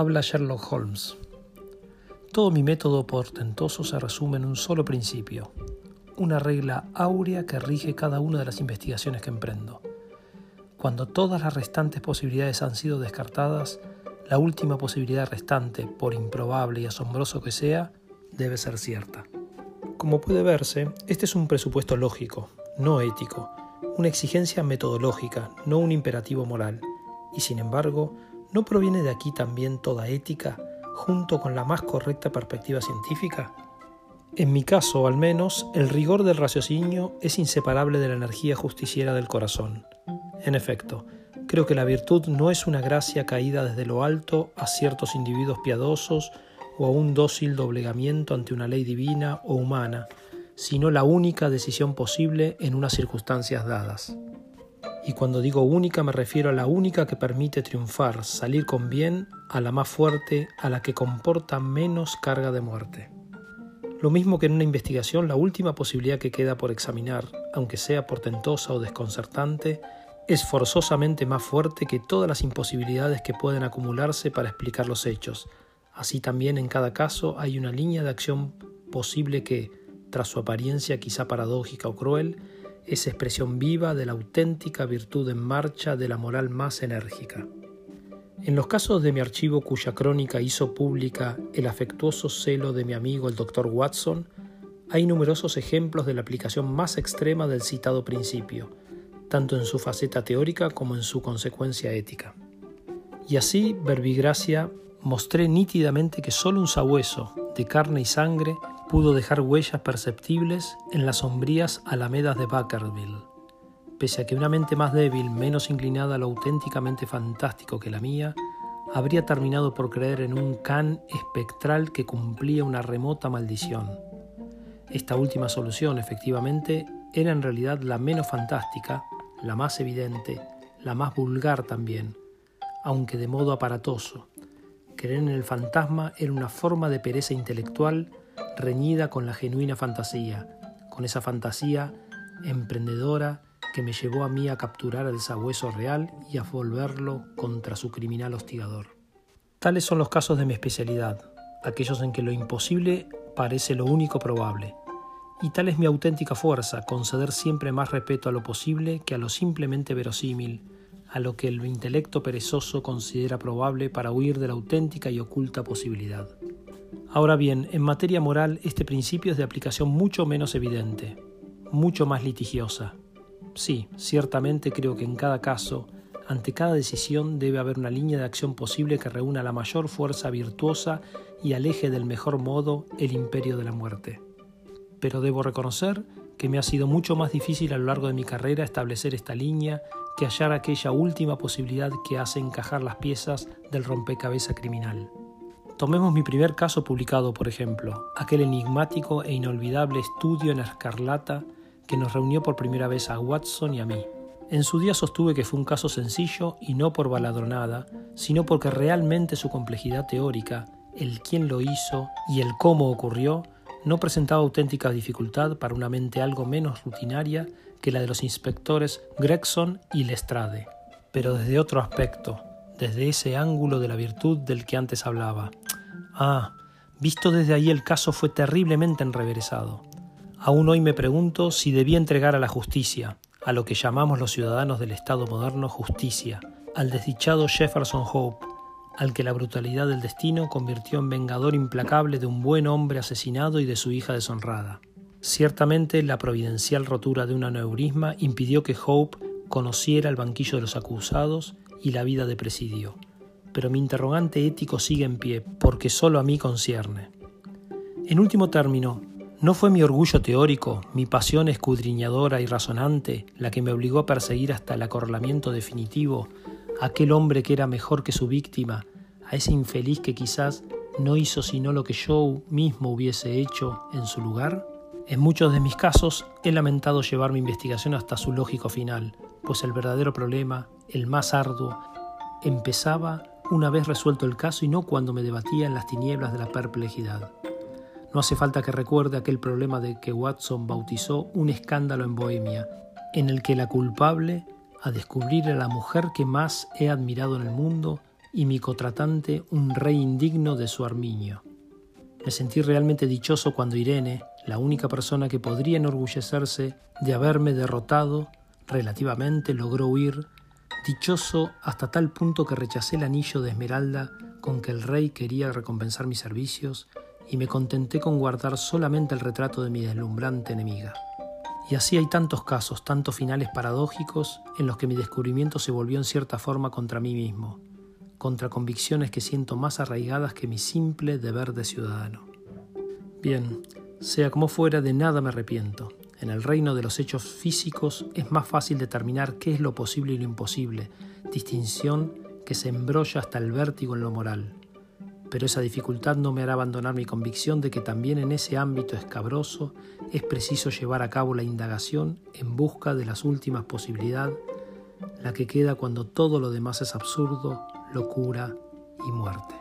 Habla Sherlock Holmes. Todo mi método portentoso se resume en un solo principio, una regla áurea que rige cada una de las investigaciones que emprendo. Cuando todas las restantes posibilidades han sido descartadas, la última posibilidad restante, por improbable y asombroso que sea, debe ser cierta. Como puede verse, este es un presupuesto lógico, no ético, una exigencia metodológica, no un imperativo moral, y sin embargo, ¿no proviene de aquí también toda ética, junto con la más correcta perspectiva científica? En mi caso, al menos, el rigor del raciocinio es inseparable de la energía justiciera del corazón. En efecto, creo que la virtud no es una gracia caída desde lo alto a ciertos individuos piadosos o a un dócil doblegamiento ante una ley divina o humana, sino la única decisión posible en unas circunstancias dadas. Y cuando digo única me refiero a la única que permite triunfar, salir con bien, a la más fuerte, a la que comporta menos carga de muerte. Lo mismo que en una investigación, la última posibilidad que queda por examinar, aunque sea portentosa o desconcertante, es forzosamente más fuerte que todas las imposibilidades que pueden acumularse para explicar los hechos. Así también en cada caso hay una línea de acción posible que, tras su apariencia quizá paradójica o cruel, es expresión viva de la auténtica virtud en marcha de la moral más enérgica. En los casos de mi archivo cuya crónica hizo pública el afectuoso celo de mi amigo el Dr. Watson, hay numerosos ejemplos de la aplicación más extrema del citado principio, tanto en su faceta teórica como en su consecuencia ética. Y así, verbigracia, mostré nítidamente que solo un sabueso, de carne y sangre, pudo dejar huellas perceptibles en las sombrías alamedas de Bakerville pese a que una mente más débil, menos inclinada a lo auténticamente fantástico que la mía, habría terminado por creer en un can espectral que cumplía una remota maldición. Esta última solución, efectivamente, era en realidad la menos fantástica, la más evidente, la más vulgar también, aunque de modo aparatoso. Creer en el fantasma era una forma de pereza intelectual reñida con la genuina fantasía, con esa fantasía emprendedora que me llevó a mí a capturar al sabueso real y a volverlo contra su criminal hostigador. Tales son los casos de mi especialidad, aquellos en que lo imposible parece lo único probable. Y tal es mi auténtica fuerza, conceder siempre más respeto a lo posible que a lo simplemente verosímil, a lo que el intelecto perezoso considera probable para huir de la auténtica y oculta posibilidad. Ahora bien, en materia moral este principio es de aplicación mucho menos evidente, mucho más litigiosa, Sí, ciertamente creo que en cada caso, ante cada decisión debe haber una línea de acción posible que reúna la mayor fuerza virtuosa y aleje del mejor modo el imperio de la muerte. Pero debo reconocer que me ha sido mucho más difícil a lo largo de mi carrera establecer esta línea que hallar aquella última posibilidad que hace encajar las piezas del rompecabezas criminal. Tomemos mi primer caso publicado, por ejemplo, aquel enigmático e inolvidable estudio en escarlata que nos reunió por primera vez a Watson y a mí. En su día sostuve que fue un caso sencillo y no por baladronada, sino porque realmente su complejidad teórica, el quién lo hizo y el cómo ocurrió, no presentaba auténtica dificultad para una mente algo menos rutinaria que la de los inspectores Gregson y Lestrade, pero desde otro aspecto, desde ese ángulo de la virtud del que antes hablaba. Ah, visto desde ahí el caso fue terriblemente enreveresado. Aún hoy me pregunto si debía entregar a la justicia, a lo que llamamos los ciudadanos del Estado moderno justicia, al desdichado Jefferson Hope, al que la brutalidad del destino convirtió en vengador implacable de un buen hombre asesinado y de su hija deshonrada. Ciertamente la providencial rotura de un aneurisma impidió que Hope conociera el banquillo de los acusados y la vida de presidio. Pero mi interrogante ético sigue en pie, porque solo a mí concierne. En último término, ¿No fue mi orgullo teórico, mi pasión escudriñadora y razonante, la que me obligó a perseguir hasta el acorralamiento definitivo a aquel hombre que era mejor que su víctima, a ese infeliz que quizás no hizo sino lo que yo mismo hubiese hecho en su lugar? En muchos de mis casos he lamentado llevar mi investigación hasta su lógico final, pues el verdadero problema, el más arduo, empezaba una vez resuelto el caso y no cuando me debatía en las tinieblas de la perplejidad. No hace falta que recuerde aquel problema de que Watson bautizó un escándalo en Bohemia, en el que la culpable, a descubrir a la mujer que más he admirado en el mundo, y mi cotratante un rey indigno de su armiño. Me sentí realmente dichoso cuando Irene, la única persona que podría enorgullecerse de haberme derrotado relativamente, logró huir, dichoso hasta tal punto que rechacé el anillo de esmeralda con que el rey quería recompensar mis servicios y me contenté con guardar solamente el retrato de mi deslumbrante enemiga. Y así hay tantos casos, tantos finales paradójicos en los que mi descubrimiento se volvió en cierta forma contra mí mismo, contra convicciones que siento más arraigadas que mi simple deber de ciudadano. Bien, sea como fuera, de nada me arrepiento. En el reino de los hechos físicos es más fácil determinar qué es lo posible y lo imposible, distinción que se embrolla hasta el vértigo en lo moral. Pero esa dificultad no me hará abandonar mi convicción de que también en ese ámbito escabroso es preciso llevar a cabo la indagación en busca de las últimas posibilidades, la que queda cuando todo lo demás es absurdo, locura y muerte.